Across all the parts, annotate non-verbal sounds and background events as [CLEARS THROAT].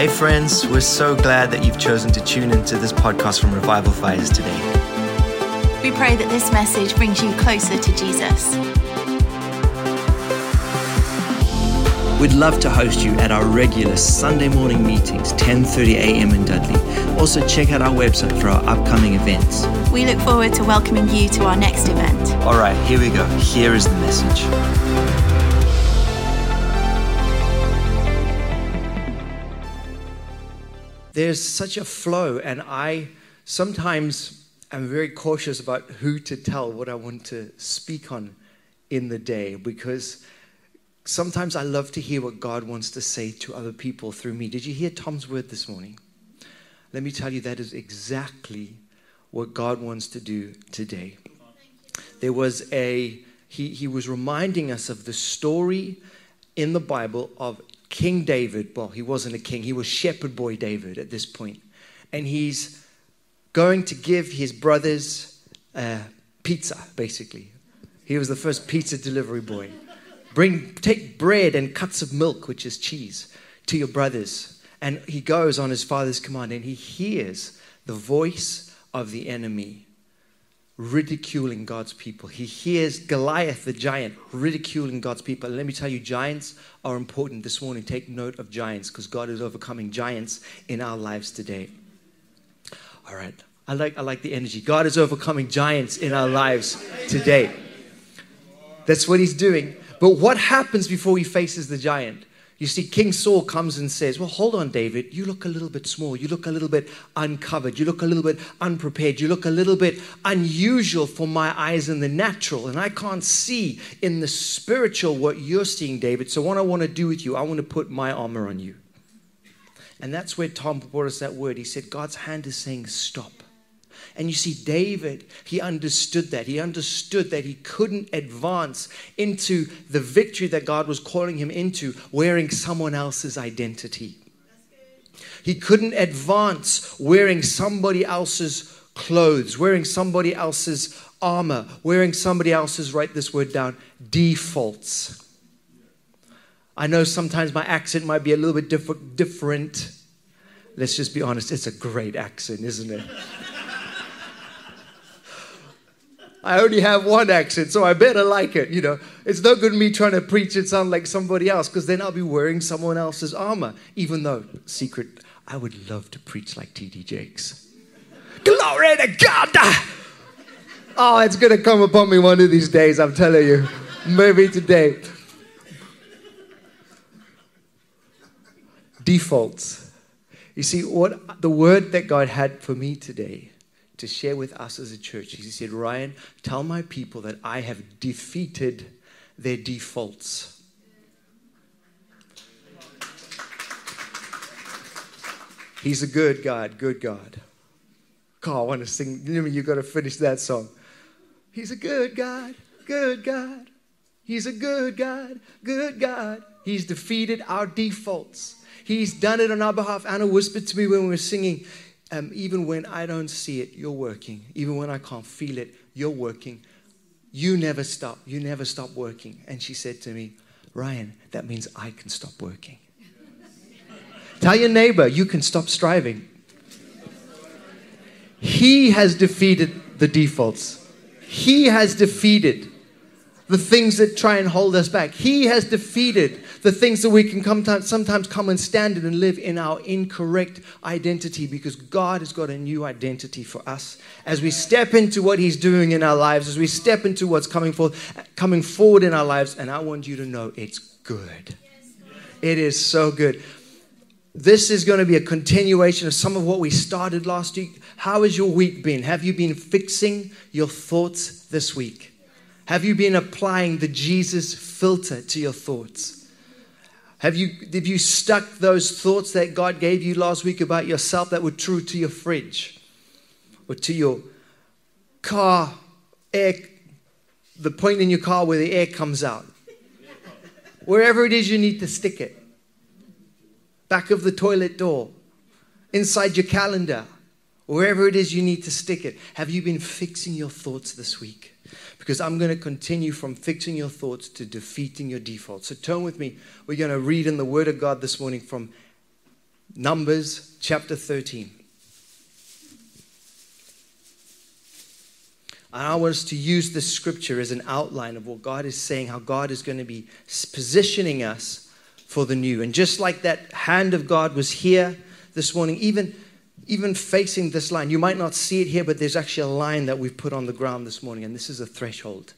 Hey, friends, we're so glad that you've chosen to tune into this podcast from Revival Fires today. We pray that this message brings you closer to Jesus. We'd love to host you at our regular Sunday morning meetings, 10:30 a.m. in Dudley. Also, check out our website for our upcoming events. We look forward to welcoming you to our next event. All right, here we go. Here is the message. There's such a flow, and I sometimes am very cautious about who to tell what I want to speak on in the day because sometimes I love to hear what God wants to say to other people through me. Did you hear Tom's word this morning? Let me tell you, that is exactly what God wants to do today. There was a, he, he was reminding us of the story in the Bible of King David, well, he wasn't a king, he was shepherd boy David at this point. And he's going to give his brothers uh, pizza, basically. He was the first pizza delivery boy. Bring, take bread and cuts of milk, which is cheese, to your brothers. And he goes on his father's command and he hears the voice of the enemy ridiculing God's people. He hears Goliath, the giant, ridiculing God's people. And let me tell you, giants are important this morning. Take note of giants because God is overcoming giants in our lives today. All right. I like, I like the energy. God is overcoming giants in our lives today. That's what he's doing. But what happens before he faces the giant? You see, King Saul comes and says, Well, hold on, David. You look a little bit small. You look a little bit uncovered. You look a little bit unprepared. You look a little bit unusual for my eyes in the natural. And I can't see in the spiritual what you're seeing, David. So, what I want to do with you, I want to put my armor on you. And that's where Tom brought us that word. He said, God's hand is saying, Stop. And you see, David, he understood that. He understood that he couldn't advance into the victory that God was calling him into wearing someone else's identity. He couldn't advance wearing somebody else's clothes, wearing somebody else's armor, wearing somebody else's, write this word down, defaults. I know sometimes my accent might be a little bit diff- different. Let's just be honest, it's a great accent, isn't it? I only have one accent, so I better like it. You know, it's no good me trying to preach and sound like somebody else because then I'll be wearing someone else's armor. Even though, secret, I would love to preach like TD Jakes. Glory to God! Oh, it's going to come upon me one of these days, I'm telling you. Maybe today. Defaults. You see, what the word that God had for me today to share with us as a church. He said, Ryan, tell my people that I have defeated their defaults. He's a good God, good God. God, I want to sing. You got to finish that song. He's a good God, good God. He's a good God, good God. He's defeated our defaults. He's done it on our behalf. Anna whispered to me when we were singing, um, even when I don't see it, you're working. Even when I can't feel it, you're working. You never stop. You never stop working. And she said to me, Ryan, that means I can stop working. [LAUGHS] Tell your neighbor, you can stop striving. He has defeated the defaults. He has defeated the things that try and hold us back. He has defeated the things that we can come sometimes come and stand in and live in our incorrect identity because God has got a new identity for us. As we step into what He's doing in our lives, as we step into what's coming forth, coming forward in our lives, and I want you to know it's good. It is so good. This is going to be a continuation of some of what we started last week. How has your week been? Have you been fixing your thoughts this week? Have you been applying the Jesus filter to your thoughts? Have you, have you stuck those thoughts that God gave you last week about yourself that were true to your fridge or to your car air, the point in your car where the air comes out? Wherever it is you need to stick it. Back of the toilet door, inside your calendar, wherever it is you need to stick it. Have you been fixing your thoughts this week? Because I'm going to continue from fixing your thoughts to defeating your defaults. So turn with me. We're going to read in the Word of God this morning from Numbers chapter 13. And I want us to use this scripture as an outline of what God is saying, how God is going to be positioning us for the new. And just like that hand of God was here this morning, even, even facing this line, you might not see it here, but there's actually a line that we've put on the ground this morning, and this is a threshold.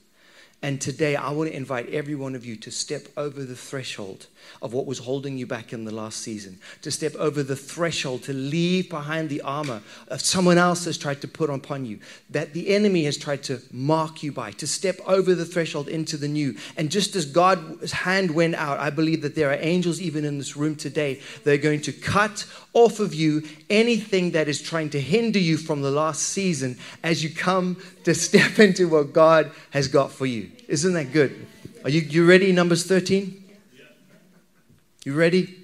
And today, I want to invite every one of you to step over the threshold of what was holding you back in the last season, to step over the threshold, to leave behind the armor of someone else has tried to put upon you, that the enemy has tried to mark you by, to step over the threshold into the new. And just as God's hand went out, I believe that there are angels even in this room today that are going to cut off of you anything that is trying to hinder you from the last season as you come to step into what God has got for you. Isn't that good? Are you, you ready? Numbers 13? You ready?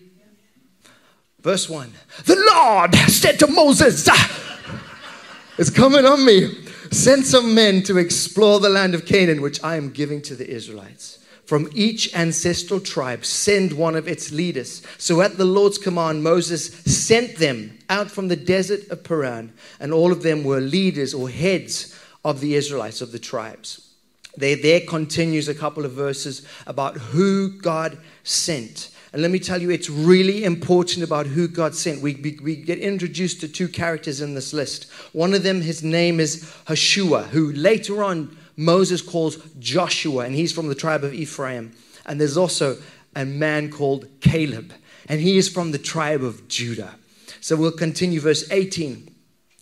Verse 1 The Lord said to Moses, [LAUGHS] It's coming on me. Send some men to explore the land of Canaan, which I am giving to the Israelites. From each ancestral tribe, send one of its leaders. So at the Lord's command, Moses sent them out from the desert of Paran, and all of them were leaders or heads of the Israelites, of the tribes. There, there continues a couple of verses about who God sent. And let me tell you, it's really important about who God sent. We, we, get introduced to two characters in this list. One of them, his name is Hoshea, who later on Moses calls Joshua, and he's from the tribe of Ephraim. And there's also a man called Caleb, and he is from the tribe of Judah. So we'll continue, verse 18.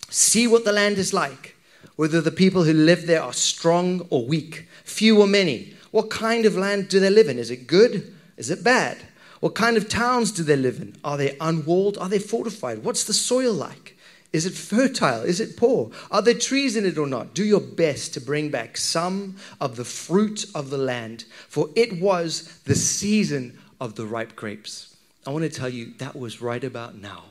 See what the land is like, whether the people who live there are strong or weak, few or many. What kind of land do they live in? Is it good? Is it bad? What kind of towns do they live in? Are they unwalled? Are they fortified? What's the soil like? Is it fertile? Is it poor? Are there trees in it or not? Do your best to bring back some of the fruit of the land, for it was the season of the ripe grapes. I want to tell you that was right about now.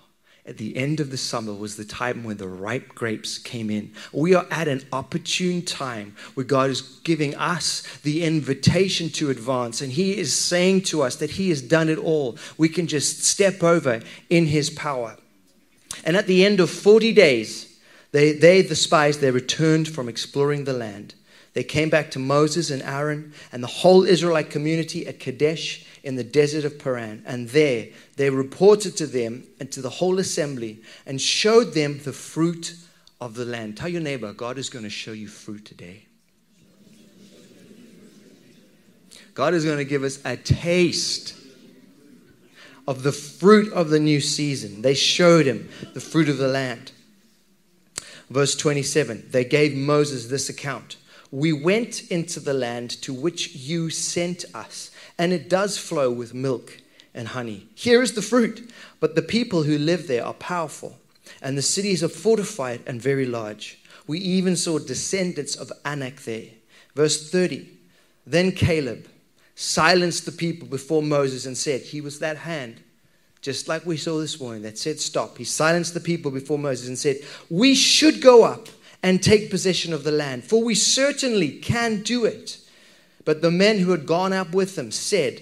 At the end of the summer was the time when the ripe grapes came in. We are at an opportune time where God is giving us the invitation to advance, and He is saying to us that He has done it all. We can just step over in His power. And at the end of 40 days, they, they, the spies, they returned from exploring the land. They came back to Moses and Aaron and the whole Israelite community at Kadesh in the desert of Paran. And there they reported to them and to the whole assembly and showed them the fruit of the land. Tell your neighbor, God is going to show you fruit today. God is going to give us a taste of the fruit of the new season. They showed him the fruit of the land. Verse 27 they gave Moses this account We went into the land to which you sent us, and it does flow with milk and honey. Here is the fruit, but the people who live there are powerful, and the cities are fortified and very large. We even saw descendants of Anak there. Verse 30 Then Caleb silenced the people before Moses and said, He was that hand, just like we saw this morning, that said, Stop. He silenced the people before Moses and said, We should go up and take possession of the land, for we certainly can do it. But the men who had gone up with them said,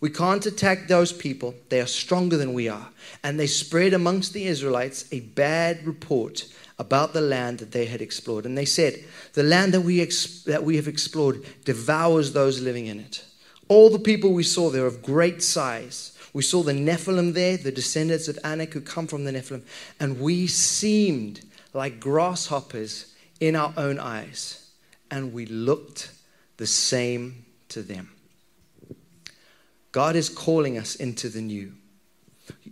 We can't attack those people. They are stronger than we are. And they spread amongst the Israelites a bad report about the land that they had explored. And they said, The land that we, that we have explored devours those living in it. All the people we saw there of great size. We saw the Nephilim there, the descendants of Anak who come from the Nephilim, and we seemed like grasshoppers in our own eyes, and we looked the same to them. God is calling us into the new.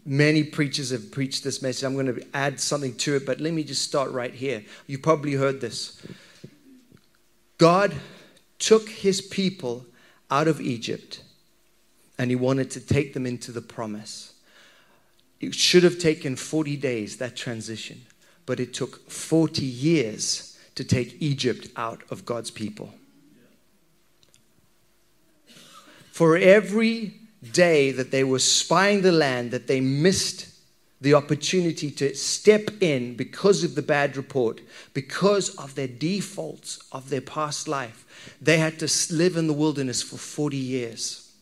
Many preachers have preached this message. I'm going to add something to it, but let me just start right here. You've probably heard this. God took his people out of Egypt and he wanted to take them into the promise. It should have taken 40 days, that transition, but it took 40 years to take Egypt out of God's people. For every day that they were spying the land, that they missed the opportunity to step in because of the bad report, because of their defaults of their past life. They had to live in the wilderness for 40 years.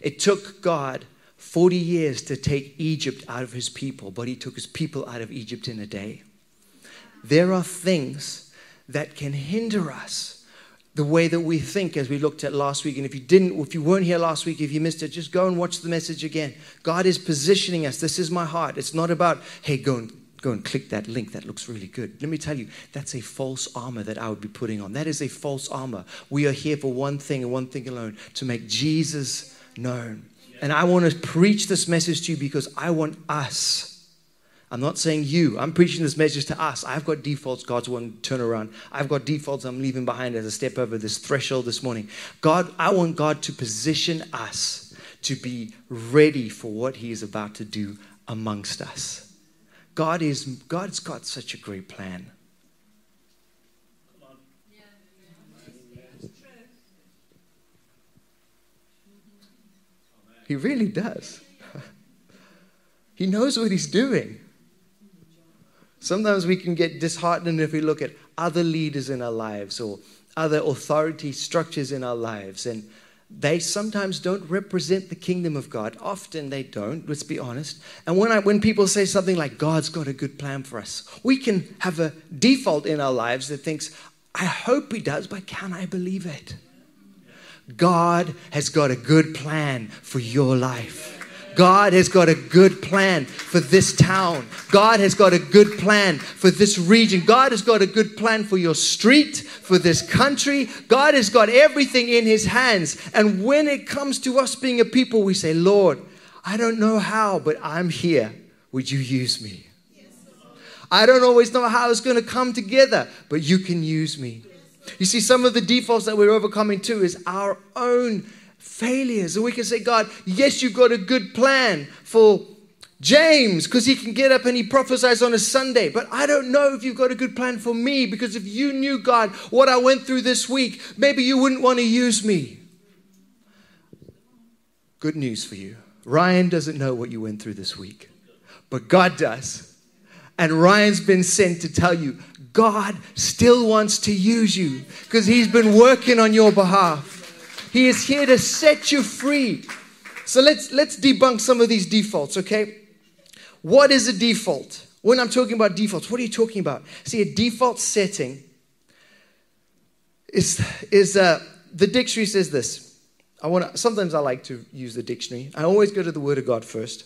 It took God 40 years to take Egypt out of his people, but he took his people out of Egypt in a day. There are things that can hinder us the way that we think as we looked at last week. And if you didn't if you weren't here last week if you missed it just go and watch the message again. God is positioning us. This is my heart. It's not about hey go and go and click that link. That looks really good. Let me tell you that's a false armor that i would be putting on. That is a false armor. We are here for one thing and one thing alone to make jesus known. And I want to preach this message to you because I want us. I'm not saying you. I'm preaching this message to us. I've got defaults God's want to turn around. I've got defaults I'm leaving behind as I step over this threshold this morning. God, I want God to position us to be ready for what He is about to do amongst us. God is God's got such a great plan. He really does. [LAUGHS] he knows what he's doing. Sometimes we can get disheartened if we look at other leaders in our lives or other authority structures in our lives. And they sometimes don't represent the kingdom of God. Often they don't, let's be honest. And when, I, when people say something like, God's got a good plan for us, we can have a default in our lives that thinks, I hope he does, but can I believe it? God has got a good plan for your life. God has got a good plan for this town. God has got a good plan for this region. God has got a good plan for your street, for this country. God has got everything in His hands. And when it comes to us being a people, we say, Lord, I don't know how, but I'm here. Would you use me? I don't always know how it's going to come together, but you can use me. You see, some of the defaults that we're overcoming too is our own failures. And we can say, God, yes, you've got a good plan for James because he can get up and he prophesies on a Sunday. But I don't know if you've got a good plan for me because if you knew, God, what I went through this week, maybe you wouldn't want to use me. Good news for you. Ryan doesn't know what you went through this week, but God does. And Ryan's been sent to tell you God still wants to use you because He's been working on your behalf. He is here to set you free. So let's let's debunk some of these defaults, okay? What is a default? When I'm talking about defaults, what are you talking about? See, a default setting is is uh, the dictionary says this. I want to. Sometimes I like to use the dictionary. I always go to the Word of God first.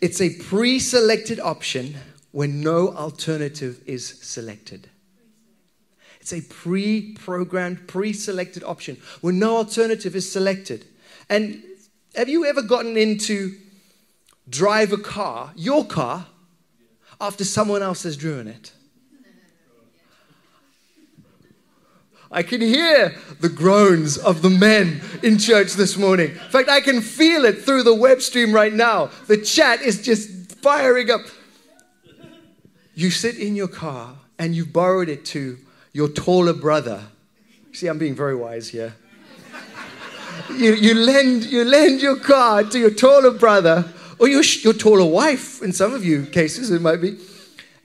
It's a pre-selected option when no alternative is selected. It's a pre programmed, pre selected option when no alternative is selected. And have you ever gotten into drive a car, your car, after someone else has driven it? I can hear the groans of the men in church this morning. In fact, I can feel it through the web stream right now. The chat is just firing up. You sit in your car and you've borrowed it to your taller brother. See, I'm being very wise here. you, you, lend, you lend your car to your taller brother or your, your taller wife, in some of you cases it might be,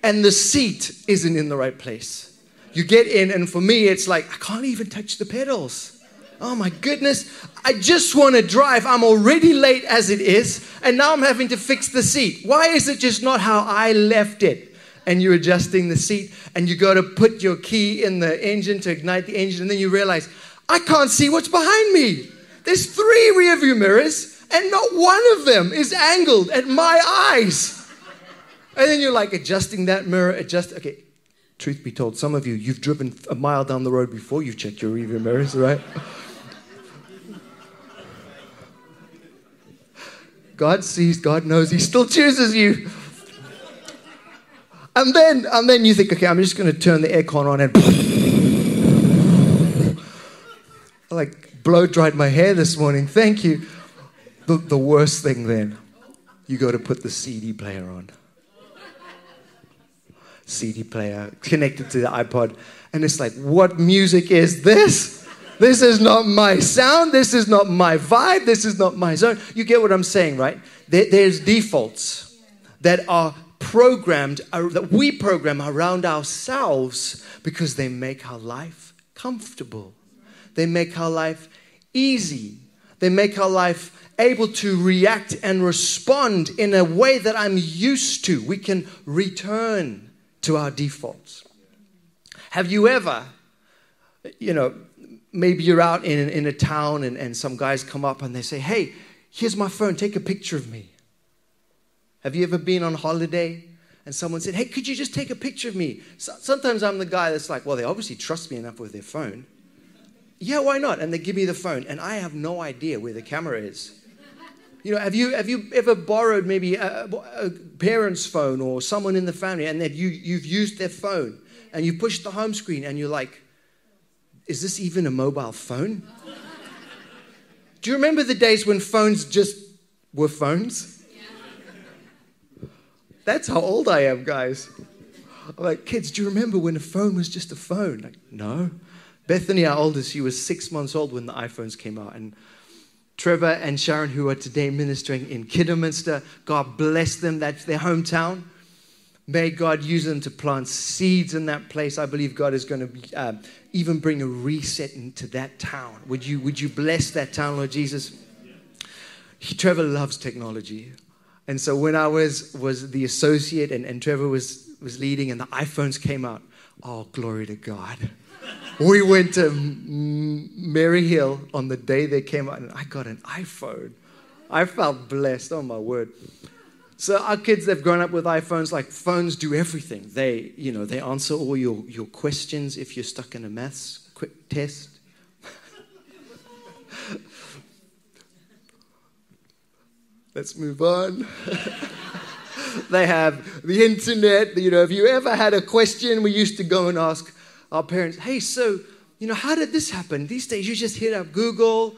and the seat isn't in the right place. You get in, and for me, it's like, I can't even touch the pedals. Oh my goodness. I just want to drive. I'm already late as it is, and now I'm having to fix the seat. Why is it just not how I left it? And you're adjusting the seat and you go to put your key in the engine to ignite the engine and then you realize, I can't see what's behind me. There's three rearview mirrors and not one of them is angled at my eyes. And then you're like adjusting that mirror, adjust. Okay, truth be told, some of you, you've driven a mile down the road before you've checked your rearview mirrors, right? [LAUGHS] God sees, God knows, He still chooses you. And then, and then you think, okay, I'm just going to turn the aircon on and [LAUGHS] like blow dried my hair this morning. Thank you. The, the worst thing then, you go to put the CD player on. CD player connected to the iPod. And it's like, what music is this? This is not my sound. This is not my vibe. This is not my zone. You get what I'm saying, right? There, there's defaults that are programmed, uh, that we program around ourselves because they make our life comfortable. They make our life easy. They make our life able to react and respond in a way that I'm used to. We can return to our defaults. Have you ever, you know, maybe you're out in, in a town and, and some guys come up and they say, Hey, here's my phone, take a picture of me. Have you ever been on holiday and someone said, Hey, could you just take a picture of me? So, sometimes I'm the guy that's like, Well, they obviously trust me enough with their phone. Yeah, why not? And they give me the phone, and I have no idea where the camera is. You know, have you, have you ever borrowed maybe a, a parent's phone or someone in the family and that you, you've used their phone and you push the home screen and you're like, is this even a mobile phone? [LAUGHS] Do you remember the days when phones just were phones? That's how old I am, guys. I'm like, kids, do you remember when a phone was just a phone? Like, no. Bethany, our oldest, she was six months old when the iPhones came out. And Trevor and Sharon, who are today ministering in Kidderminster, God bless them. That's their hometown. May God use them to plant seeds in that place. I believe God is going to uh, even bring a reset into that town. Would you, would you bless that town, Lord Jesus? He, Trevor loves technology. And so when I was, was the associate and, and Trevor was, was leading and the iPhones came out, oh, glory to God we went to Merry Hill on the day they came out, and I got an iPhone. I felt blessed. Oh my word! So our kids, they've grown up with iPhones. Like phones do everything. They, you know, they answer all your your questions if you're stuck in a maths quick test. Let's move on. [LAUGHS] they have the internet. You know, if you ever had a question, we used to go and ask our parents, hey, so, you know, how did this happen? These days you just hit up Google.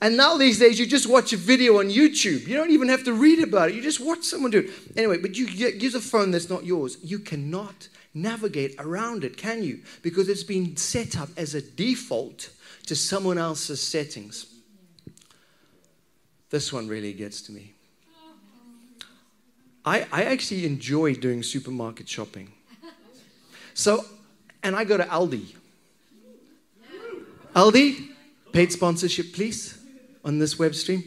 And now these days you just watch a video on YouTube. You don't even have to read about it. You just watch someone do it. Anyway, but you use a phone that's not yours. You cannot navigate around it, can you? Because it's been set up as a default to someone else's settings. This one really gets to me. I, I actually enjoy doing supermarket shopping. So and I go to Aldi. Aldi, paid sponsorship, please, on this web stream.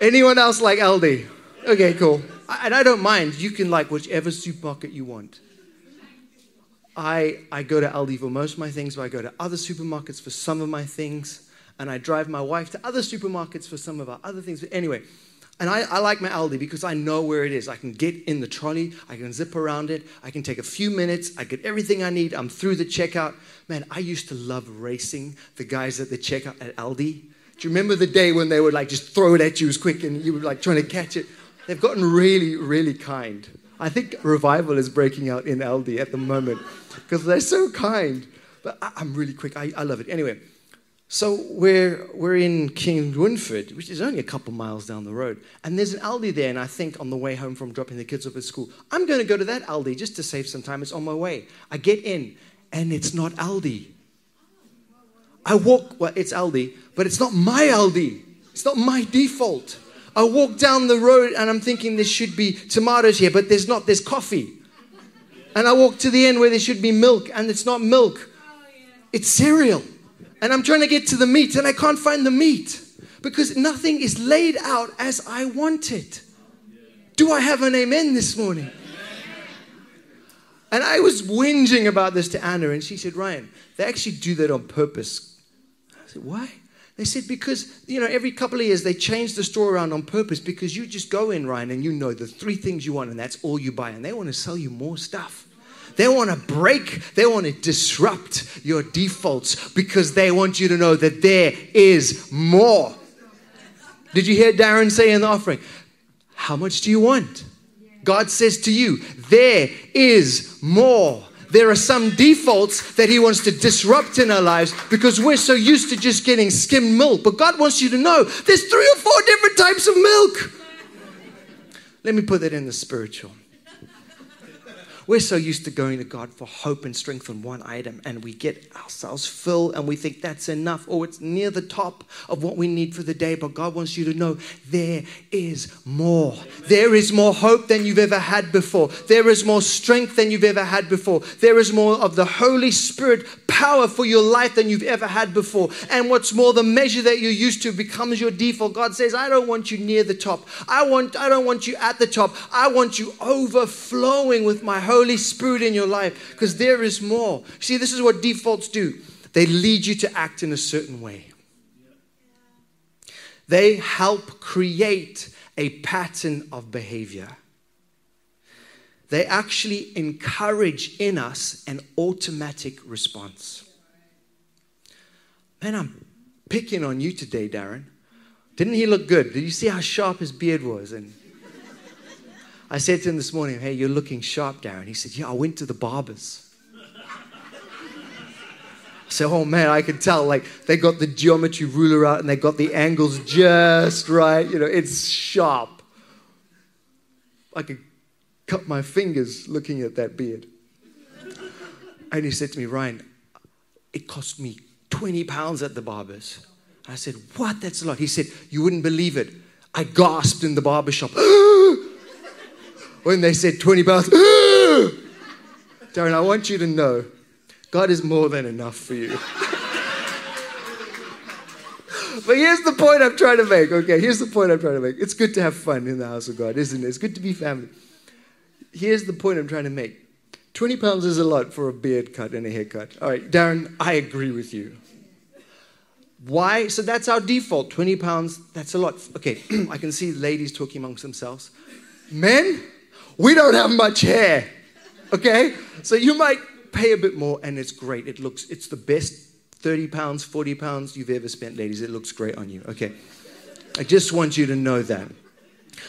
Anyone else like Aldi? Okay, cool. And I don't mind. You can like whichever supermarket you want. I, I go to Aldi for most of my things, but I go to other supermarkets for some of my things, and I drive my wife to other supermarkets for some of our other things. But anyway, and I, I, like my Aldi because I know where it is. I can get in the trolley, I can zip around it, I can take a few minutes, I get everything I need, I'm through the checkout. Man, I used to love racing the guys at the checkout at Aldi. Do you remember the day when they would like just throw it at you as quick and you were like trying to catch it? They've gotten really, really kind. I think revival is breaking out in Aldi at the moment because they're so kind. But I, am really quick. I, I love it. Anyway, so we're, we're in Kingswinford, which is only a couple miles down the road. And there's an Aldi there, and I think on the way home from dropping the kids off at school, I'm going to go to that Aldi just to save some time. It's on my way. I get in, and it's not Aldi. I walk, well, it's Aldi, but it's not my Aldi. It's not my default. I walk down the road, and I'm thinking there should be tomatoes here, but there's not. There's coffee. And I walk to the end where there should be milk, and it's not milk. Oh, it's cereal and I'm trying to get to the meat and I can't find the meat because nothing is laid out as I want it. Do I have an amen this morning? And I was whinging about this to Anna, and she said, Ryan, they actually do that on purpose. I said, why? They said, because, you know, every couple of years they change the store around on purpose because you just go in, Ryan, and you know the three things you want, and that's all you buy. And they want to sell you more stuff. They want to break, they want to disrupt your defaults because they want you to know that there is more. Did you hear Darren say in the offering? How much do you want? God says to you, there is more. There are some defaults that He wants to disrupt in our lives because we're so used to just getting skimmed milk. But God wants you to know there's three or four different types of milk. Let me put that in the spiritual. We're so used to going to God for hope and strength on one item, and we get ourselves filled and we think that's enough, or it's near the top of what we need for the day. But God wants you to know there is more. There is more hope than you've ever had before. There is more strength than you've ever had before. There is more of the Holy Spirit power for your life than you've ever had before. And what's more, the measure that you're used to becomes your default. God says, I don't want you near the top. I want I don't want you at the top. I want you overflowing with my Holy Holy Spirit in your life because there is more. See, this is what defaults do they lead you to act in a certain way, they help create a pattern of behavior. They actually encourage in us an automatic response. Man, I'm picking on you today, Darren. Didn't he look good? Did you see how sharp his beard was? And I said to him this morning, Hey, you're looking sharp, Darren. He said, Yeah, I went to the barbers. I said, Oh man, I can tell. Like, they got the geometry ruler out and they got the angles just right. You know, it's sharp. I could cut my fingers looking at that beard. And he said to me, Ryan, it cost me 20 pounds at the barbers. I said, What? That's a lot. He said, You wouldn't believe it. I gasped in the barber shop. [GASPS] when they said 20 pounds. [GASPS] Darren, I want you to know God is more than enough for you. [LAUGHS] but here's the point I'm trying to make, okay? Here's the point I'm trying to make. It's good to have fun in the house of God, isn't it? It's good to be family. Here's the point I'm trying to make 20 pounds is a lot for a beard cut and a haircut. All right, Darren, I agree with you. Why? So that's our default 20 pounds, that's a lot. Okay, [CLEARS THROAT] I can see ladies talking amongst themselves. Men, we don't have much hair. Okay? So you might pay a bit more and it's great. It looks, it's the best 30 pounds, 40 pounds you've ever spent, ladies. It looks great on you. Okay? I just want you to know that.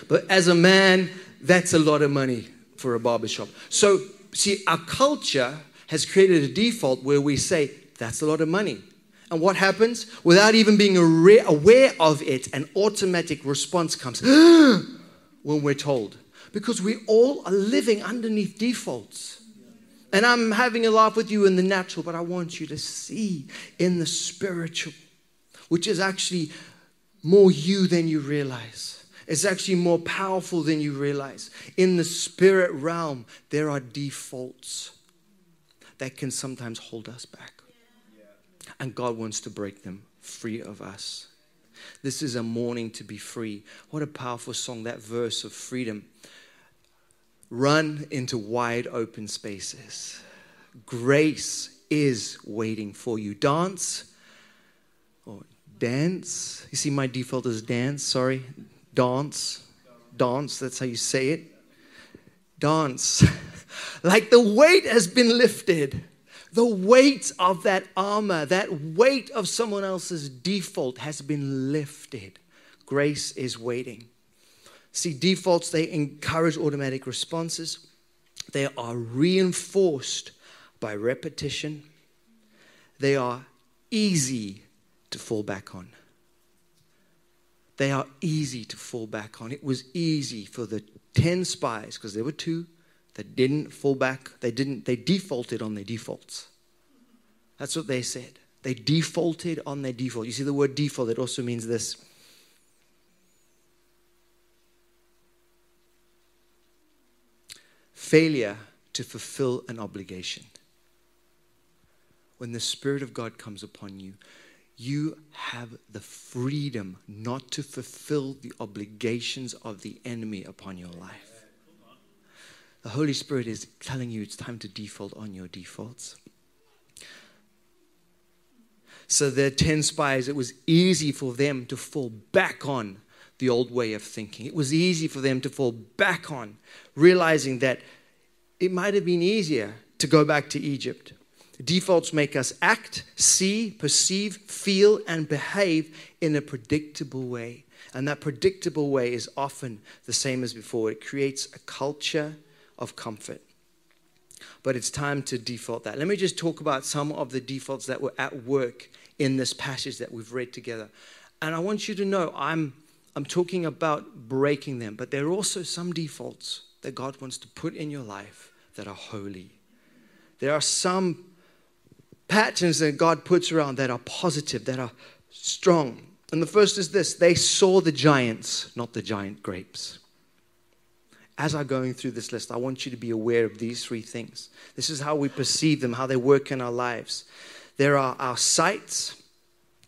But as a man, that's a lot of money for a barbershop. So, see, our culture has created a default where we say, that's a lot of money. And what happens? Without even being aware of it, an automatic response comes [GASPS] when we're told because we all are living underneath defaults. And I'm having a laugh with you in the natural, but I want you to see in the spiritual, which is actually more you than you realize. It's actually more powerful than you realize. In the spirit realm, there are defaults that can sometimes hold us back. And God wants to break them free of us. This is a morning to be free. What a powerful song, that verse of freedom. Run into wide open spaces. Grace is waiting for you. Dance or dance. You see, my default is dance, sorry. Dance. Dance, that's how you say it. Dance. [LAUGHS] like the weight has been lifted. The weight of that armor, that weight of someone else's default has been lifted. Grace is waiting. See, defaults, they encourage automatic responses. They are reinforced by repetition. They are easy to fall back on. They are easy to fall back on. It was easy for the 10 spies, because there were two, that didn't fall back. They didn't, they defaulted on their defaults. That's what they said. They defaulted on their default. You see the word default, it also means this failure to fulfill an obligation. When the Spirit of God comes upon you, you have the freedom not to fulfill the obligations of the enemy upon your life. The Holy Spirit is telling you it's time to default on your defaults. So the 10 spies, it was easy for them to fall back on the old way of thinking. It was easy for them to fall back on, realizing that it might have been easier to go back to Egypt. Defaults make us act, see, perceive, feel, and behave in a predictable way. And that predictable way is often the same as before. It creates a culture of comfort. But it's time to default that. Let me just talk about some of the defaults that were at work in this passage that we've read together. And I want you to know I'm, I'm talking about breaking them, but there are also some defaults that God wants to put in your life that are holy. There are some patterns that God puts around that are positive, that are strong. And the first is this they saw the giants, not the giant grapes. As I'm going through this list, I want you to be aware of these three things. This is how we perceive them, how they work in our lives. There are our sights,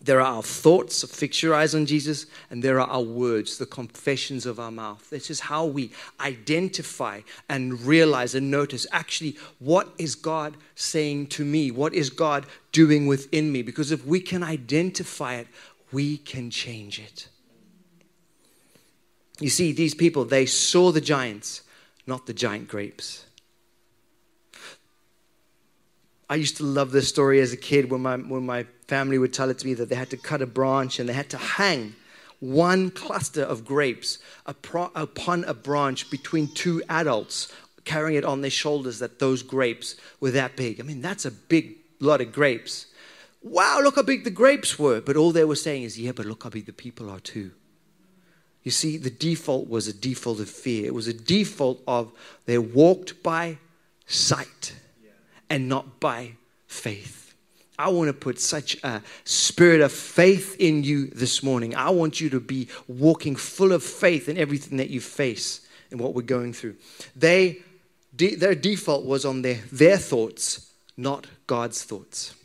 there are our thoughts, fix your eyes on Jesus, and there are our words, the confessions of our mouth. This is how we identify and realize and notice actually what is God saying to me? What is God doing within me? Because if we can identify it, we can change it. You see, these people, they saw the giants, not the giant grapes. I used to love this story as a kid when my, when my family would tell it to me that they had to cut a branch and they had to hang one cluster of grapes upon a branch between two adults carrying it on their shoulders that those grapes were that big. I mean, that's a big lot of grapes. Wow, look how big the grapes were. But all they were saying is, yeah, but look how big the people are too. You see, the default was a default of fear. It was a default of they walked by sight and not by faith. I want to put such a spirit of faith in you this morning. I want you to be walking full of faith in everything that you face and what we're going through. They, their default was on their, their thoughts, not God's thoughts.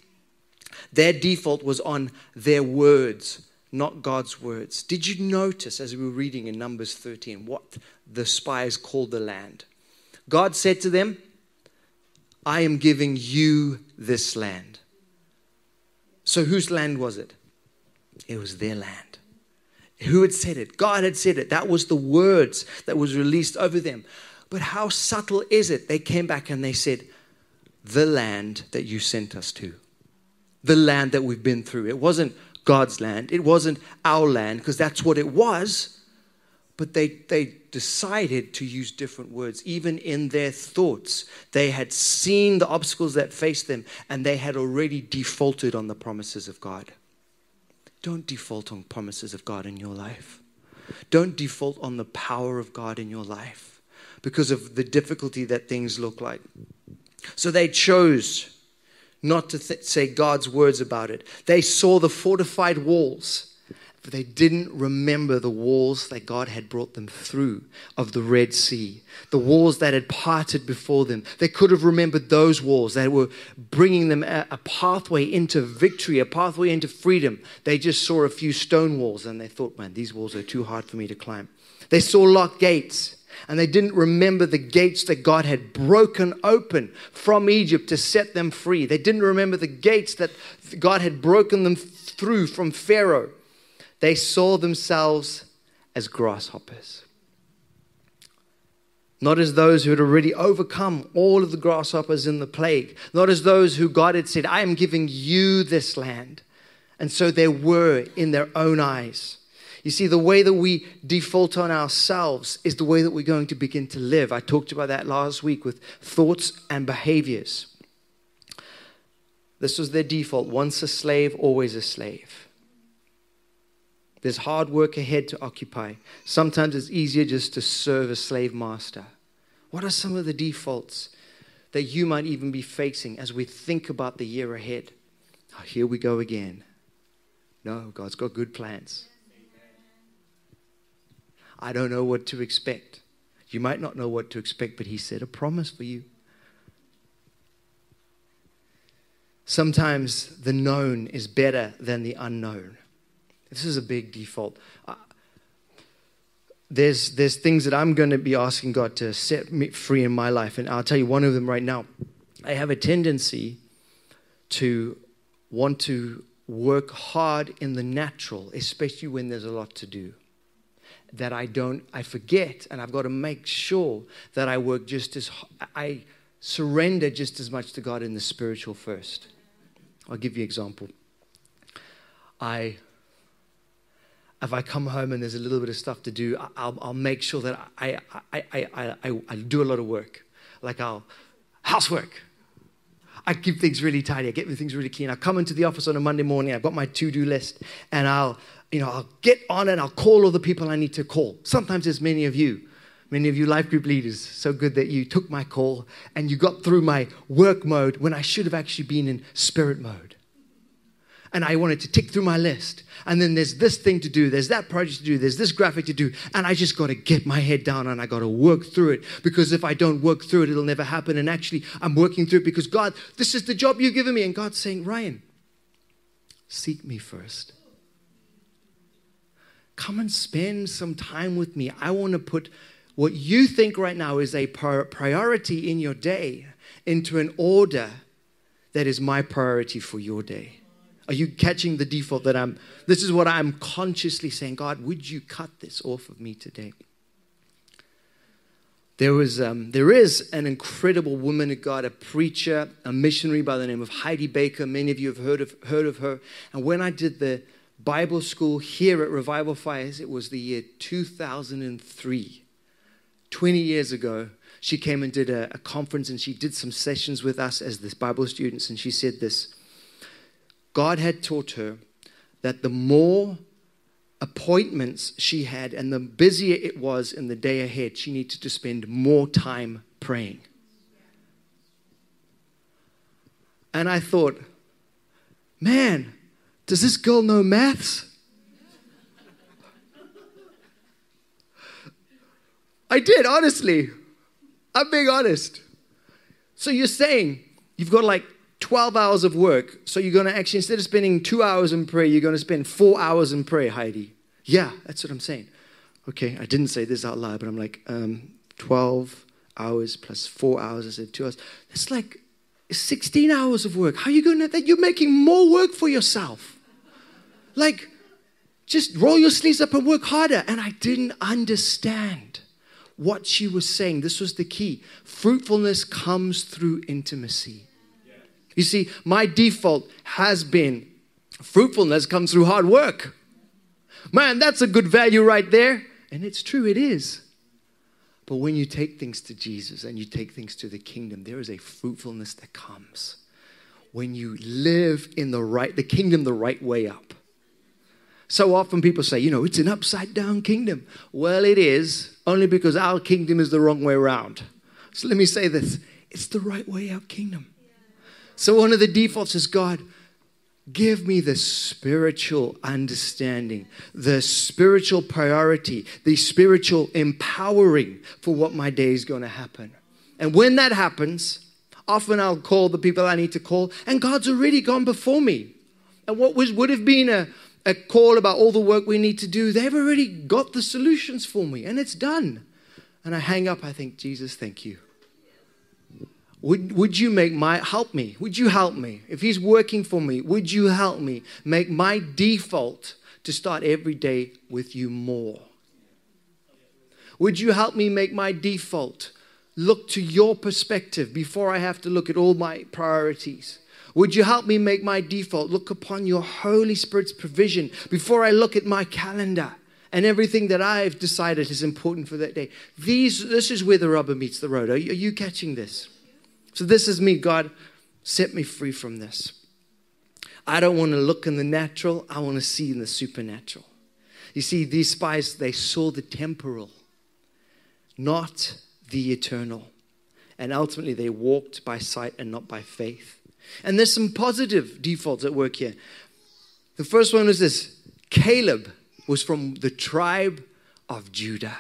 Their default was on their words, not God's words. Did you notice as we were reading in Numbers 13 what the spies called the land? God said to them, I am giving you this land. So, whose land was it? It was their land. Who had said it? God had said it. That was the words that was released over them. But how subtle is it? They came back and they said, The land that you sent us to, the land that we've been through. It wasn't God's land, it wasn't our land, because that's what it was but they, they decided to use different words. Even in their thoughts, they had seen the obstacles that faced them and they had already defaulted on the promises of God. Don't default on promises of God in your life. Don't default on the power of God in your life because of the difficulty that things look like. So they chose not to th- say God's words about it. They saw the fortified walls but they didn't remember the walls that God had brought them through of the Red Sea, the walls that had parted before them. They could have remembered those walls that were bringing them a, a pathway into victory, a pathway into freedom. They just saw a few stone walls and they thought, man, these walls are too hard for me to climb. They saw locked gates and they didn't remember the gates that God had broken open from Egypt to set them free. They didn't remember the gates that God had broken them through from Pharaoh. They saw themselves as grasshoppers. Not as those who had already overcome all of the grasshoppers in the plague. Not as those who God had said, I am giving you this land. And so they were in their own eyes. You see, the way that we default on ourselves is the way that we're going to begin to live. I talked about that last week with thoughts and behaviors. This was their default once a slave, always a slave. There's hard work ahead to occupy. Sometimes it's easier just to serve a slave master. What are some of the defaults that you might even be facing as we think about the year ahead? Oh, here we go again. No, God's got good plans. I don't know what to expect. You might not know what to expect, but He said a promise for you. Sometimes the known is better than the unknown. This is a big default. There's, there's things that I'm going to be asking God to set me free in my life. And I'll tell you one of them right now. I have a tendency to want to work hard in the natural, especially when there's a lot to do. That I don't, I forget, and I've got to make sure that I work just as, I surrender just as much to God in the spiritual first. I'll give you an example. I if I come home and there's a little bit of stuff to do, I'll, I'll make sure that I, I, I, I, I do a lot of work. Like I'll, housework. I keep things really tidy. I get things really clean. I come into the office on a Monday morning. I've got my to-do list, and I'll, you know, I'll get on and I'll call all the people I need to call. Sometimes there's many of you. Many of you life group leaders, so good that you took my call and you got through my work mode when I should have actually been in spirit mode. And I wanted to tick through my list. And then there's this thing to do, there's that project to do, there's this graphic to do. And I just got to get my head down and I got to work through it because if I don't work through it, it'll never happen. And actually, I'm working through it because God, this is the job you've given me. And God's saying, Ryan, seek me first. Come and spend some time with me. I want to put what you think right now is a priority in your day into an order that is my priority for your day. Are you catching the default that I'm, this is what I'm consciously saying, God, would you cut this off of me today? There was, um, there is an incredible woman of God, a preacher, a missionary by the name of Heidi Baker. Many of you have heard of, heard of her. And when I did the Bible school here at Revival Fires, it was the year 2003. 20 years ago, she came and did a, a, conference and she did some sessions with us as the Bible students. And she said this God had taught her that the more appointments she had and the busier it was in the day ahead, she needed to spend more time praying. And I thought, man, does this girl know maths? I did, honestly. I'm being honest. So you're saying you've got like 12 hours of work. So you're going to actually, instead of spending two hours in prayer, you're going to spend four hours in prayer, Heidi. Yeah, that's what I'm saying. Okay, I didn't say this out loud, but I'm like, um, 12 hours plus four hours. I said two hours. That's like 16 hours of work. How are you going to, that you're making more work for yourself. Like, just roll your sleeves up and work harder. And I didn't understand what she was saying. This was the key. Fruitfulness comes through intimacy. You see, my default has been fruitfulness comes through hard work. Man, that's a good value right there. And it's true, it is. But when you take things to Jesus and you take things to the kingdom, there is a fruitfulness that comes when you live in the right, the kingdom the right way up. So often people say, you know, it's an upside down kingdom. Well, it is, only because our kingdom is the wrong way around. So let me say this it's the right way up kingdom. So one of the defaults is God, give me the spiritual understanding, the spiritual priority, the spiritual empowering for what my day is going to happen. And when that happens, often I'll call the people I need to call, and God's already gone before me. And what was, would have been a, a call about all the work we need to do, they've already got the solutions for me and it's done. And I hang up, I think, Jesus, thank you. Would, would you make my, help me? Would you help me? If he's working for me, would you help me make my default to start every day with you more? Would you help me make my default look to your perspective before I have to look at all my priorities? Would you help me make my default look upon your Holy Spirit's provision before I look at my calendar and everything that I've decided is important for that day? These, this is where the rubber meets the road. Are you, are you catching this? So, this is me. God, set me free from this. I don't want to look in the natural, I want to see in the supernatural. You see, these spies, they saw the temporal, not the eternal. And ultimately, they walked by sight and not by faith. And there's some positive defaults at work here. The first one is this Caleb was from the tribe of Judah.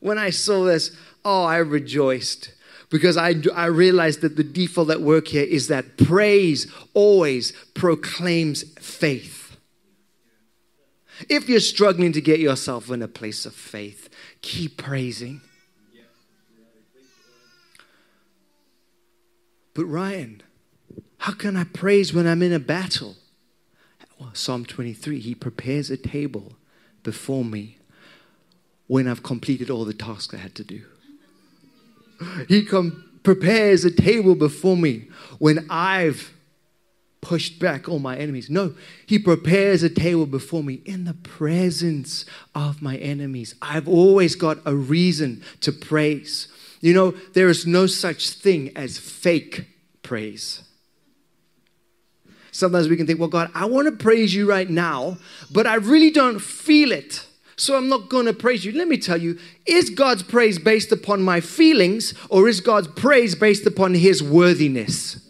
When I saw this, oh, I rejoiced because I, I realized that the default at work here is that praise always proclaims faith. If you're struggling to get yourself in a place of faith, keep praising. But Ryan, how can I praise when I'm in a battle? Well, Psalm 23 He prepares a table before me when I've completed all the tasks I had to do. He prepares a table before me when I've pushed back all my enemies. No, He prepares a table before me in the presence of my enemies. I've always got a reason to praise. You know, there is no such thing as fake praise. Sometimes we can think, well, God, I want to praise you right now, but I really don't feel it. So I'm not going to praise you. Let me tell you, is God's praise based upon my feelings or is God's praise based upon his worthiness?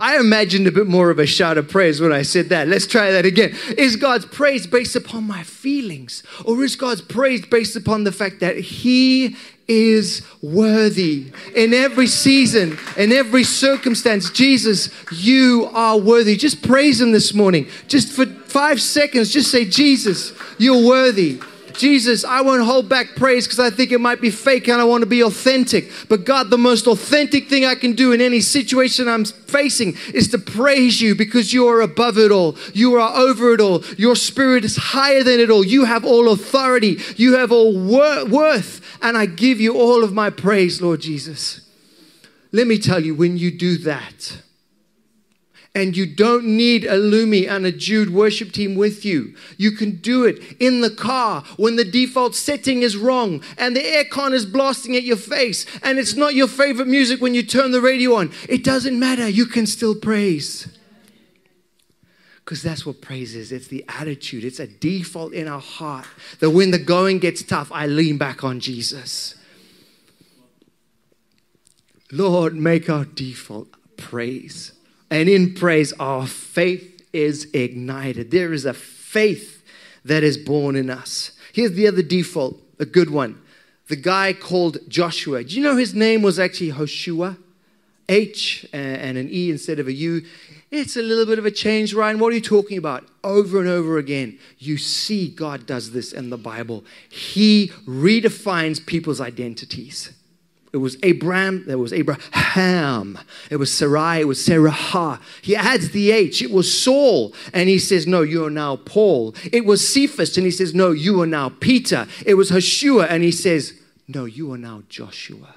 I imagined a bit more of a shout of praise when I said that. Let's try that again. Is God's praise based upon my feelings or is God's praise based upon the fact that he is worthy in every season, in every circumstance. Jesus, you are worthy. Just praise Him this morning. Just for five seconds, just say, Jesus, you're worthy. Jesus, I won't hold back praise because I think it might be fake and I want to be authentic. But God, the most authentic thing I can do in any situation I'm facing is to praise you because you are above it all. You are over it all. Your spirit is higher than it all. You have all authority. You have all wor- worth and I give you all of my praise, Lord Jesus. Let me tell you, when you do that, and you don't need a Lumi and a Jude worship team with you. You can do it in the car when the default setting is wrong and the aircon is blasting at your face and it's not your favorite music when you turn the radio on. It doesn't matter. You can still praise. Because that's what praise is. It's the attitude, it's a default in our heart that when the going gets tough, I lean back on Jesus. Lord, make our default praise. And in praise, our faith is ignited. There is a faith that is born in us. Here's the other default, a good one. The guy called Joshua. Do you know his name was actually Hoshea? H uh, and an E instead of a U. It's a little bit of a change, Ryan. What are you talking about? Over and over again, you see God does this in the Bible. He redefines people's identities. It was Abraham, there was Abraham. It was Sarai, it was Sarah. He adds the H. It was Saul, and he says, No, you are now Paul. It was Cephas, and he says, No, you are now Peter. It was Hoshea, and he says, No, you are now Joshua.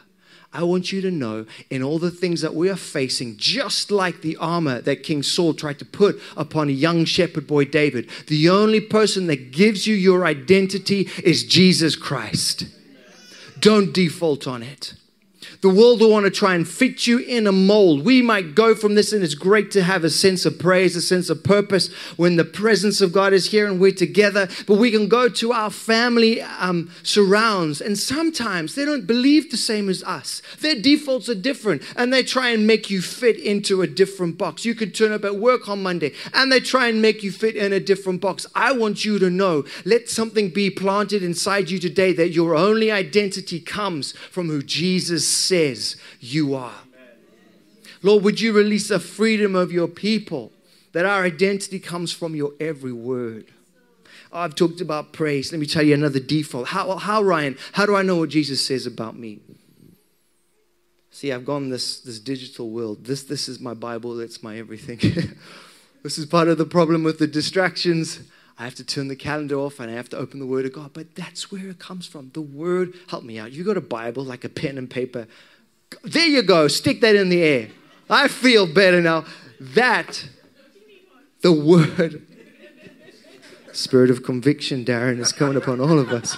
I want you to know in all the things that we are facing, just like the armor that King Saul tried to put upon a young shepherd boy David, the only person that gives you your identity is Jesus Christ. Don't default on it. The world will want to try and fit you in a mold. We might go from this, and it's great to have a sense of praise, a sense of purpose when the presence of God is here and we're together. But we can go to our family um, surrounds, and sometimes they don't believe the same as us. Their defaults are different, and they try and make you fit into a different box. You can turn up at work on Monday, and they try and make you fit in a different box. I want you to know let something be planted inside you today that your only identity comes from who Jesus said says you are. Lord, would you release the freedom of your people that our identity comes from your every word? I've talked about praise. Let me tell you another default. How, how, Ryan, how do I know what Jesus says about me? See, I've gone this, this digital world. This, this is my Bible, it's my everything. [LAUGHS] this is part of the problem with the distractions. I have to turn the calendar off and I have to open the Word of God. But that's where it comes from. The Word, help me out. You got a Bible, like a pen and paper. There you go. Stick that in the air. I feel better now. That, the Word. Spirit of conviction, Darren, is coming upon all of us.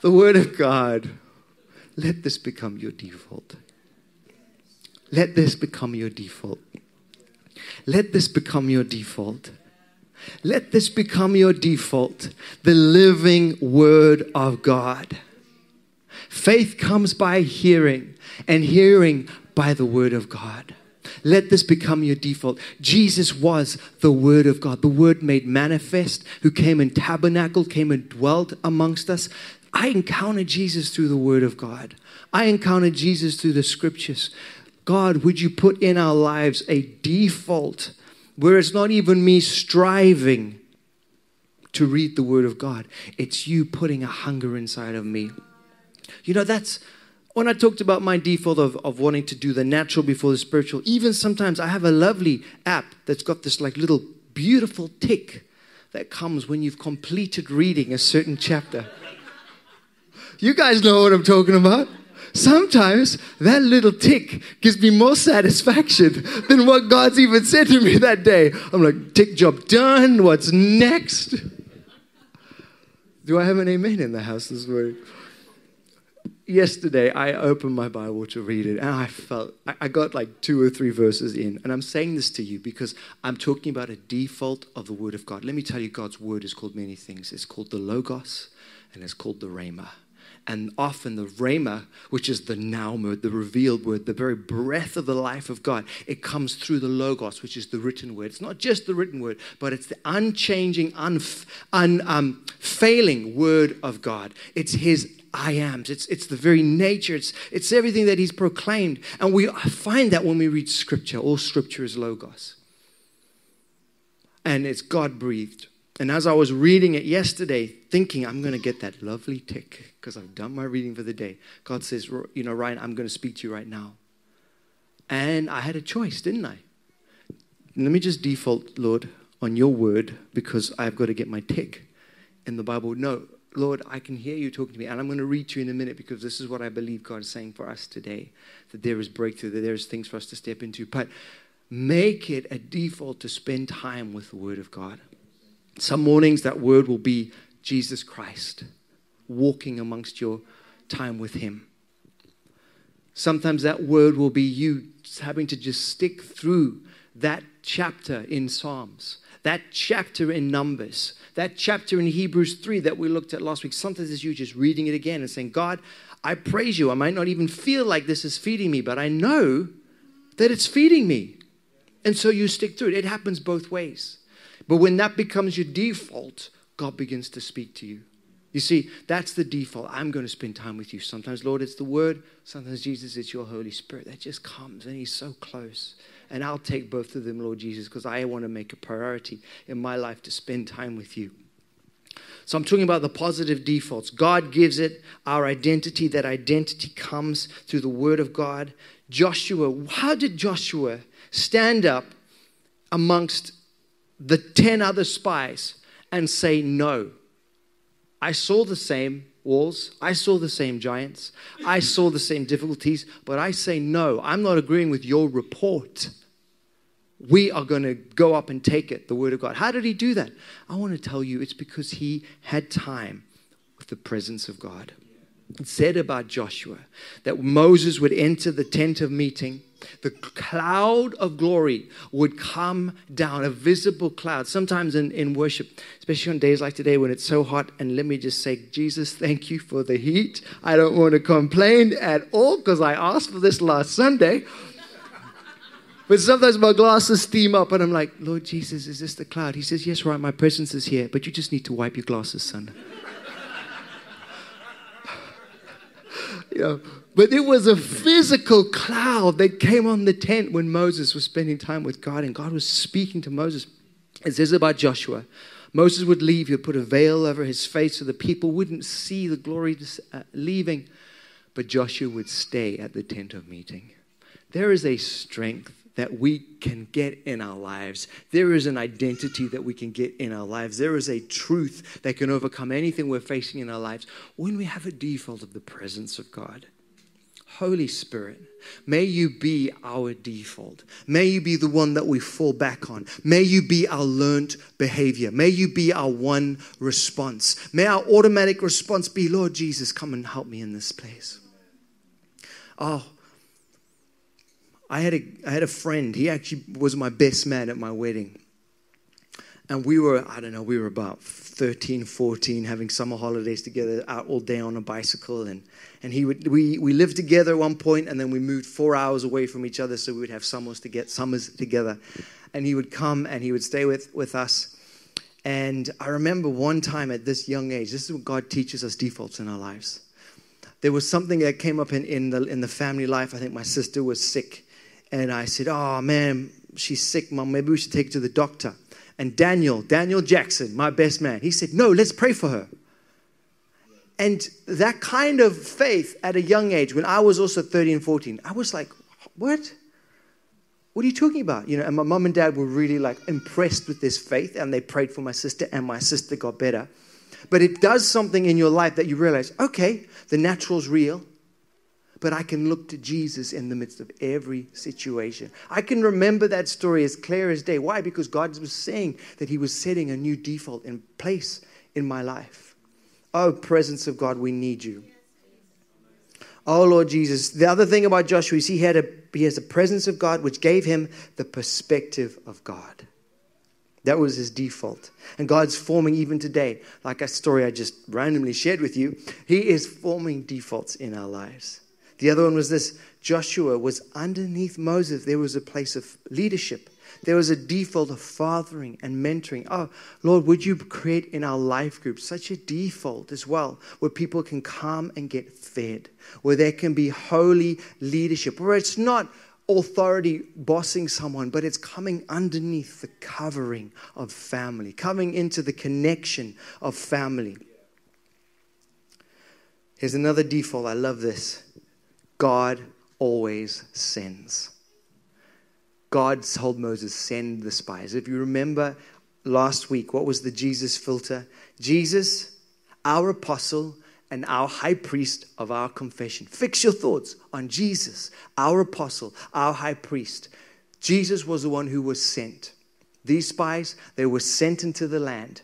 the Word of God. Let this become your default. Let this become your default. Let this become your default. Let this become your default. The living Word of God. Faith comes by hearing, and hearing by the Word of God. Let this become your default. Jesus was the Word of God, the Word made manifest, who came and tabernacled, came and dwelt amongst us. I encountered Jesus through the Word of God. I encountered Jesus through the Scriptures. God, would you put in our lives a default where it's not even me striving to read the Word of God, it's you putting a hunger inside of me. You know, that's when I talked about my default of, of wanting to do the natural before the spiritual. Even sometimes I have a lovely app that's got this like little beautiful tick that comes when you've completed reading a certain chapter. You guys know what I'm talking about. Sometimes that little tick gives me more satisfaction than what God's even said to me that day. I'm like, tick job done. What's next? Do I have an amen in the house this morning? yesterday I opened my Bible to read it and I felt, I got like two or three verses in. And I'm saying this to you because I'm talking about a default of the Word of God. Let me tell you, God's Word is called many things. It's called the Logos and it's called the Rhema. And often the Rhema, which is the now word, the revealed word, the very breath of the life of God, it comes through the Logos, which is the written word. It's not just the written word, but it's the unchanging, unfailing um, word of God. It's His I ams. It's, it's the very nature. It's, it's everything that he's proclaimed. And we find that when we read scripture. All scripture is logos. And it's God breathed. And as I was reading it yesterday, thinking I'm going to get that lovely tick because I've done my reading for the day, God says, You know, Ryan, I'm going to speak to you right now. And I had a choice, didn't I? Let me just default, Lord, on your word because I've got to get my tick in the Bible. No, Lord, I can hear you talking to me. And I'm going to read to you in a minute because this is what I believe God is saying for us today that there is breakthrough, that there's things for us to step into. But make it a default to spend time with the Word of God. Some mornings that word will be Jesus Christ, walking amongst your time with Him. Sometimes that word will be you having to just stick through that chapter in Psalms, that chapter in Numbers, that chapter in Hebrews 3 that we looked at last week. Sometimes it's you just reading it again and saying, God, I praise you. I might not even feel like this is feeding me, but I know that it's feeding me. And so you stick through it. It happens both ways. But when that becomes your default, God begins to speak to you. You see, that's the default. I'm going to spend time with you. Sometimes, Lord, it's the Word. Sometimes, Jesus, it's your Holy Spirit that just comes and He's so close. And I'll take both of them, Lord Jesus, because I want to make a priority in my life to spend time with you. So I'm talking about the positive defaults. God gives it our identity. That identity comes through the Word of God. Joshua, how did Joshua stand up amongst the 10 other spies and say no? I saw the same walls. I saw the same giants. I saw the same difficulties, but I say no. I'm not agreeing with your report. We are going to go up and take it, the word of God. How did he do that? I want to tell you it's because he had time with the presence of God. It said about Joshua that Moses would enter the tent of meeting the cloud of glory would come down, a visible cloud. Sometimes in, in worship, especially on days like today when it's so hot, and let me just say, Jesus, thank you for the heat. I don't want to complain at all because I asked for this last Sunday. But sometimes my glasses steam up and I'm like, Lord Jesus, is this the cloud? He says, Yes, right, my presence is here, but you just need to wipe your glasses, son. [LAUGHS] you know, but it was a physical cloud that came on the tent when Moses was spending time with God and God was speaking to Moses. It says about Joshua. Moses would leave, he'd put a veil over his face so the people wouldn't see the glory uh, leaving. But Joshua would stay at the tent of meeting. There is a strength that we can get in our lives. There is an identity that we can get in our lives. There is a truth that can overcome anything we're facing in our lives when we have a default of the presence of God. Holy Spirit, may you be our default. May you be the one that we fall back on. May you be our learned behavior. May you be our one response. May our automatic response be, Lord Jesus, come and help me in this place. Oh, I had a, I had a friend. He actually was my best man at my wedding. And we were, I don't know, we were about 13, 14, having summer holidays together, out all day on a bicycle. And, and he would, we, we lived together at one point, and then we moved four hours away from each other so we would have summers, to get, summers together. And he would come and he would stay with, with us. And I remember one time at this young age, this is what God teaches us defaults in our lives. There was something that came up in, in, the, in the family life. I think my sister was sick. And I said, Oh man, she's sick, mom. Maybe we should take her to the doctor. And Daniel, Daniel Jackson, my best man, he said, No, let's pray for her. And that kind of faith at a young age, when I was also 13, 14, I was like, What? What are you talking about? You know, and my mom and dad were really like impressed with this faith, and they prayed for my sister, and my sister got better. But it does something in your life that you realize, okay, the natural's real, but I can look to Jesus in the midst of every situation. I can remember that story as clear as day. Why? Because God was saying that He was setting a new default in place in my life. Oh, presence of God, we need you. Oh Lord Jesus. The other thing about Joshua is he had a he has the presence of God, which gave him the perspective of God. That was his default. And God's forming even today, like a story I just randomly shared with you, he is forming defaults in our lives. The other one was this Joshua was underneath Moses. There was a place of leadership. There was a default of fathering and mentoring. Oh, Lord, would you create in our life group such a default as well where people can come and get fed, where there can be holy leadership, where it's not authority bossing someone, but it's coming underneath the covering of family, coming into the connection of family. Here's another default. I love this God always sends. God told Moses, send the spies. If you remember last week, what was the Jesus filter? Jesus, our apostle, and our high priest of our confession. Fix your thoughts on Jesus, our apostle, our high priest. Jesus was the one who was sent. These spies, they were sent into the land.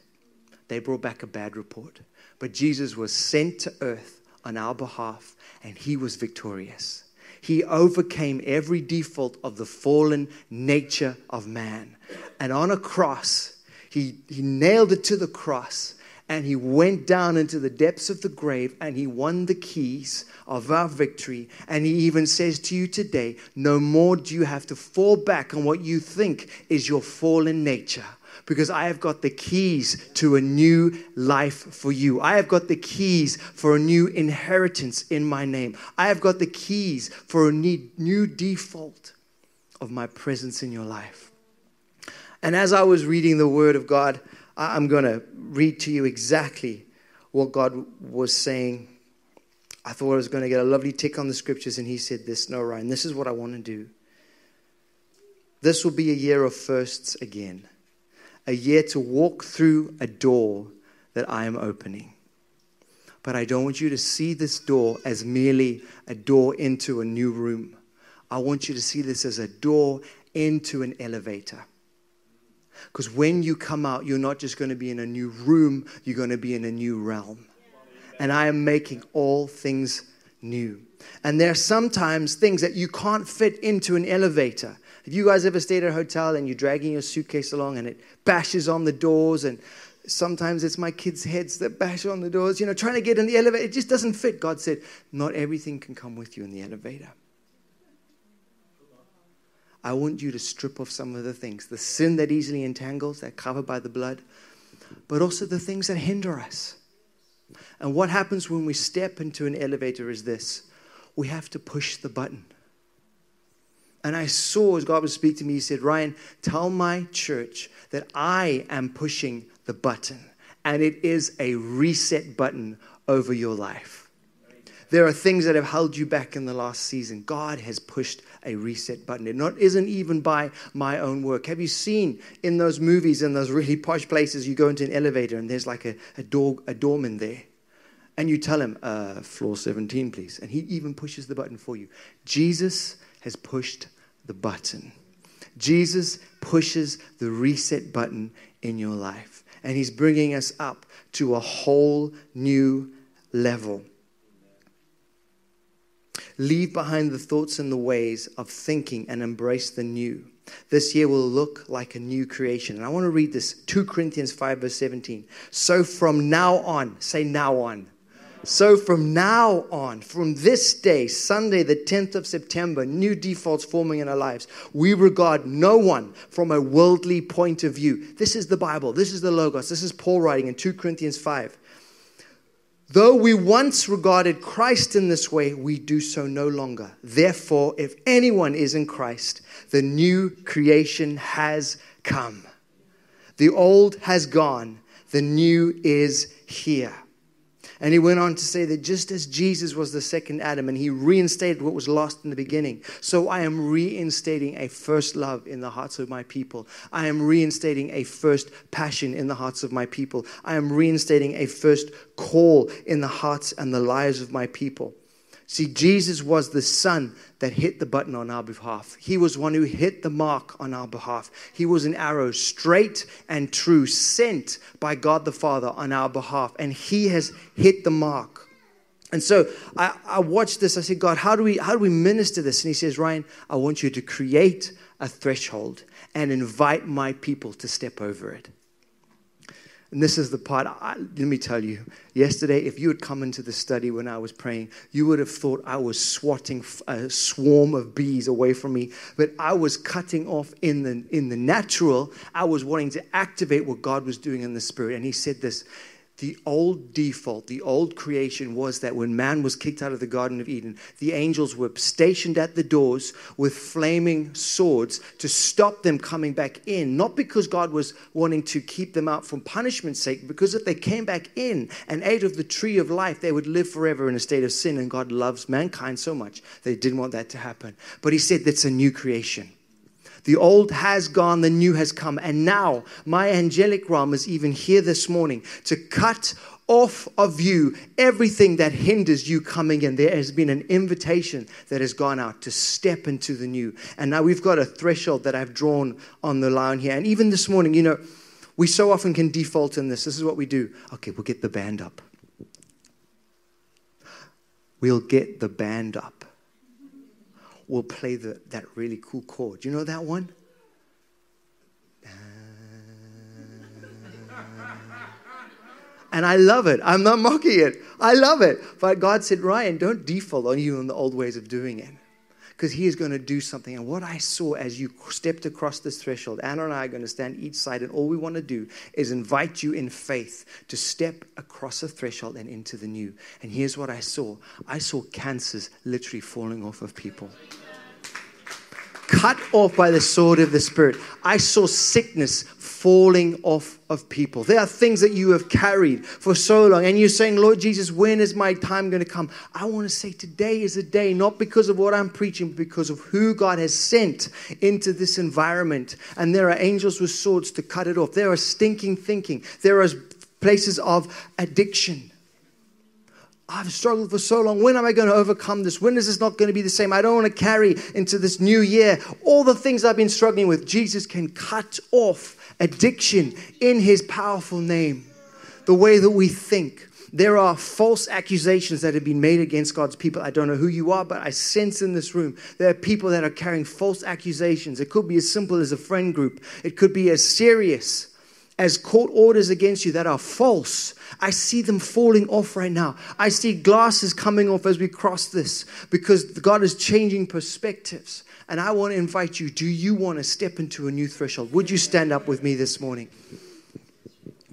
They brought back a bad report. But Jesus was sent to earth on our behalf, and he was victorious. He overcame every default of the fallen nature of man. And on a cross, he, he nailed it to the cross and he went down into the depths of the grave and he won the keys of our victory. And he even says to you today, no more do you have to fall back on what you think is your fallen nature. Because I have got the keys to a new life for you. I have got the keys for a new inheritance in my name. I have got the keys for a new default of my presence in your life. And as I was reading the Word of God, I'm going to read to you exactly what God was saying. I thought I was going to get a lovely tick on the scriptures, and He said this No, Ryan, this is what I want to do. This will be a year of firsts again, a year to walk through a door that I am opening. But I don't want you to see this door as merely a door into a new room. I want you to see this as a door into an elevator. Because when you come out, you're not just going to be in a new room, you're going to be in a new realm. And I am making all things new. And there are sometimes things that you can't fit into an elevator. Have you guys ever stayed at a hotel and you're dragging your suitcase along and it bashes on the doors and sometimes it's my kids' heads that bash on the doors, you know, trying to get in the elevator. It just doesn't fit. God said, not everything can come with you in the elevator. I want you to strip off some of the things the sin that easily entangles, that covered by the blood, but also the things that hinder us. And what happens when we step into an elevator is this we have to push the button. And I saw as God was speaking to me, He said, Ryan, tell my church that I am pushing the button, and it is a reset button over your life. There are things that have held you back in the last season. God has pushed a reset button. It not, isn't even by my own work. Have you seen in those movies, in those really posh places, you go into an elevator and there's like a, a, door, a doorman there? And you tell him, uh, floor 17, please. And he even pushes the button for you. Jesus has pushed the button. Jesus pushes the reset button in your life. And he's bringing us up to a whole new level. Leave behind the thoughts and the ways of thinking and embrace the new. This year will look like a new creation. And I want to read this 2 Corinthians 5, verse 17. So from now on, say now on. So from now on, from this day, Sunday, the 10th of September, new defaults forming in our lives. We regard no one from a worldly point of view. This is the Bible. This is the Logos. This is Paul writing in 2 Corinthians 5. Though we once regarded Christ in this way, we do so no longer. Therefore, if anyone is in Christ, the new creation has come. The old has gone, the new is here. And he went on to say that just as Jesus was the second Adam and he reinstated what was lost in the beginning, so I am reinstating a first love in the hearts of my people. I am reinstating a first passion in the hearts of my people. I am reinstating a first call in the hearts and the lives of my people. See, Jesus was the son that hit the button on our behalf. He was one who hit the mark on our behalf. He was an arrow straight and true, sent by God the Father on our behalf. And he has hit the mark. And so I, I, watched this. I said, God, how do we how do we minister this? And he says, Ryan, I want you to create a threshold and invite my people to step over it. And this is the part, I, let me tell you. Yesterday, if you had come into the study when I was praying, you would have thought I was swatting a swarm of bees away from me. But I was cutting off in the, in the natural. I was wanting to activate what God was doing in the spirit. And He said this the old default, the old creation was that when man was kicked out of the Garden of Eden, the angels were stationed at the doors with flaming swords to stop them coming back in. Not because God was wanting to keep them out from punishment's sake, because if they came back in and ate of the tree of life, they would live forever in a state of sin. And God loves mankind so much He didn't want that to happen. But He said that's a new creation. The old has gone, the new has come. And now my angelic realm is even here this morning to cut off of you everything that hinders you coming in. There has been an invitation that has gone out to step into the new. And now we've got a threshold that I've drawn on the line here. And even this morning, you know, we so often can default in this. This is what we do. Okay, we'll get the band up. We'll get the band up will play the, that really cool chord. You know that one? And I love it. I'm not mocking it. I love it. But God said, Ryan, don't default on you in the old ways of doing it because he is going to do something. And what I saw as you stepped across this threshold, Anna and I are going to stand each side, and all we want to do is invite you in faith to step across a threshold and into the new. And here's what I saw I saw cancers literally falling off of people cut off by the sword of the Spirit. I saw sickness falling off of people. There are things that you have carried for so long, and you're saying, Lord Jesus, when is my time going to come? I want to say today is a day, not because of what I'm preaching, but because of who God has sent into this environment. And there are angels with swords to cut it off. There are stinking thinking, there are places of addiction. I've struggled for so long. When am I going to overcome this? When is this not going to be the same? I don't want to carry into this new year all the things I've been struggling with. Jesus can cut off addiction in his powerful name. The way that we think. There are false accusations that have been made against God's people. I don't know who you are, but I sense in this room there are people that are carrying false accusations. It could be as simple as a friend group, it could be as serious as court orders against you that are false. I see them falling off right now. I see glasses coming off as we cross this because God is changing perspectives. And I want to invite you do you want to step into a new threshold? Would you stand up with me this morning?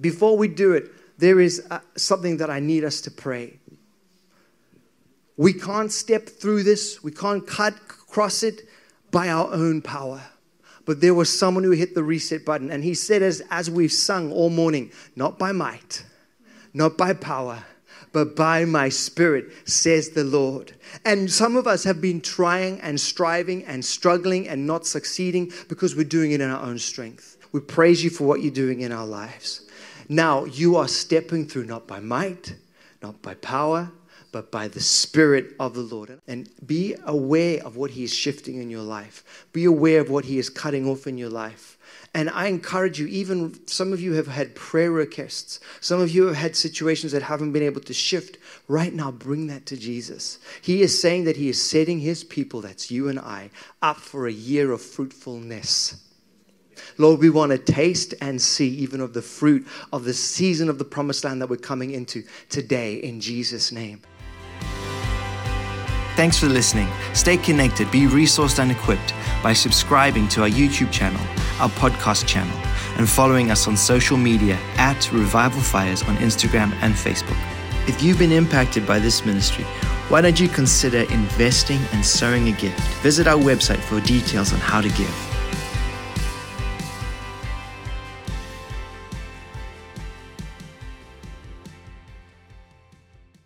Before we do it, there is uh, something that I need us to pray. We can't step through this, we can't cut, cross it by our own power. But there was someone who hit the reset button. And he said, as, as we've sung all morning, not by might, not by power, but by my spirit, says the Lord. And some of us have been trying and striving and struggling and not succeeding because we're doing it in our own strength. We praise you for what you're doing in our lives. Now you are stepping through not by might, not by power, but by the Spirit of the Lord. And be aware of what He is shifting in your life. Be aware of what He is cutting off in your life. And I encourage you, even some of you have had prayer requests. Some of you have had situations that haven't been able to shift. Right now, bring that to Jesus. He is saying that He is setting His people, that's you and I, up for a year of fruitfulness. Lord, we want to taste and see even of the fruit of the season of the promised land that we're coming into today in Jesus' name. Thanks for listening. Stay connected, be resourced and equipped by subscribing to our YouTube channel, our podcast channel, and following us on social media at Revival Fires on Instagram and Facebook. If you've been impacted by this ministry, why don't you consider investing and sowing a gift? Visit our website for details on how to give.